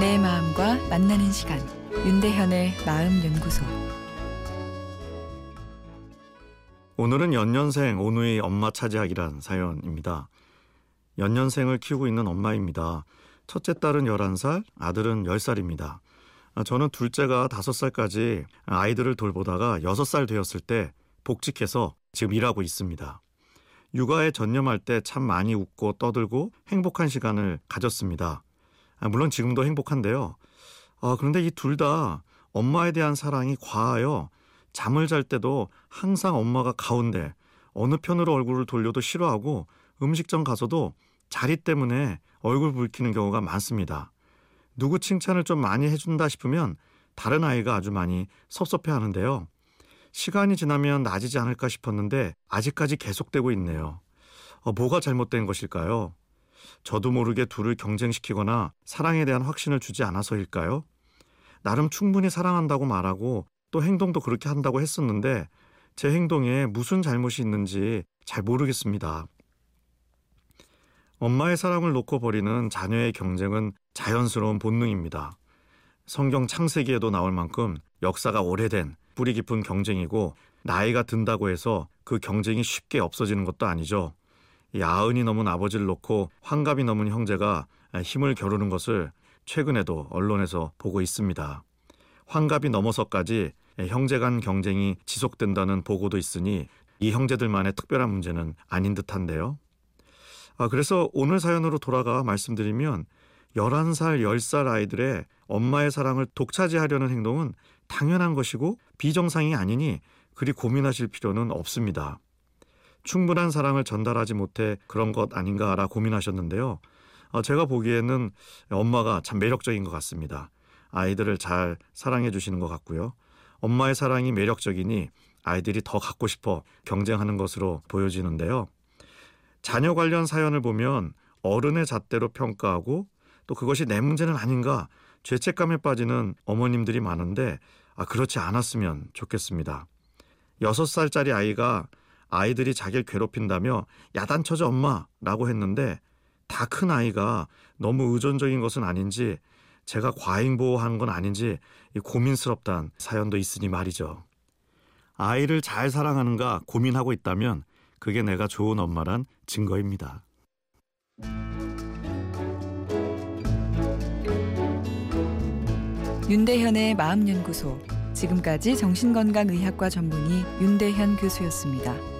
만나는 시간 윤대현의 마음 연구소 오늘은 연년생 오누이 엄마 차지하기란 사연입니다. 연년생을 키우고 있는 엄마입니다. 첫째 딸은 11살, 아들은 10살입니다. 저는 둘째가 5살까지 아이들을 돌보다가 6살 되었을 때 복직해서 지금 일하고 있습니다. 육아에 전념할 때 참 많이 웃고 떠들고 행복한 시간을 가졌습니다. 물론 지금도 행복한데요. 그런데 이 둘 다 엄마에 대한 사랑이 과하여 잠을 잘 때도 항상 엄마가 가운데 어느 편으로 얼굴을 돌려도 싫어하고 음식점 가서도 자리 때문에 얼굴 붉히는 경우가 많습니다. 누구 칭찬을 좀 많이 해준다 싶으면 다른 아이가 아주 많이 섭섭해 하는데요. 시간이 지나면 나아지지 않을까 싶었는데 아직까지 계속되고 있네요. 어, 뭐가 잘못된 것일까요? 저도 모르게 둘을 경쟁시키거나 사랑에 대한 확신을 주지 않아서일까요? 나름 충분히 사랑한다고 말하고 또 행동도 그렇게 한다고 했었는데 제 행동에 무슨 잘못이 있는지 잘 모르겠습니다. 엄마의 사랑을 놓고 버리는 자녀의 경쟁은 자연스러운 본능입니다. 성경 창세기에도 나올 만큼 역사가 오래된 뿌리 깊은 경쟁이고 나이가 든다고 해서 그 경쟁이 쉽게 없어지는 것도 아니죠. 야은이 넘은 아버지를 놓고 환갑이 넘은 형제가 힘을 겨루는 것을 최근에도 언론에서 보고 있습니다. 환갑이 넘어서까지 형제 간 경쟁이 지속된다는 보고도 있으니 이 형제들만의 특별한 문제는 아닌 듯한데요. 아, 그래서 오늘 사연으로 돌아가 말씀드리면 11살, 10살 아이들의 엄마의 사랑을 독차지하려는 행동은 당연한 것이고 비정상이 아니니 그리 고민하실 필요는 없습니다. 충분한 사랑을 전달하지 못해 그런 것 아닌가라 고민하셨는데요. 어, 제가 보기에는 엄마가 참 매력적인 것 같습니다. 아이들을 잘 사랑해 주시는 것 같고요. 엄마의 사랑이 매력적이니 아이들이 더 갖고 싶어 경쟁하는 것으로 보여지는데요. 자녀 관련 사연을 보면 어른의 잣대로 평가하고 또 그것이 내 문제는 아닌가 죄책감에 빠지는 어머님들이 많은데 아, 그렇지 않았으면 좋겠습니다. 여섯 살짜리 아이가 아이들이 자기를 괴롭힌다며 야단쳐줘 엄마라고 했는데 다 큰 아이가 너무 의존적인 것은 아닌지 제가 과잉 보호하는 건 아닌지 고민스럽단 사연도 있으니 말이죠. 아이를 잘 사랑하는가 고민하고 있다면 그게 내가 좋은 엄마란 증거입니다. 윤대현의 마음연구소 지금까지 정신건강의학과 전문의 윤대현 교수였습니다.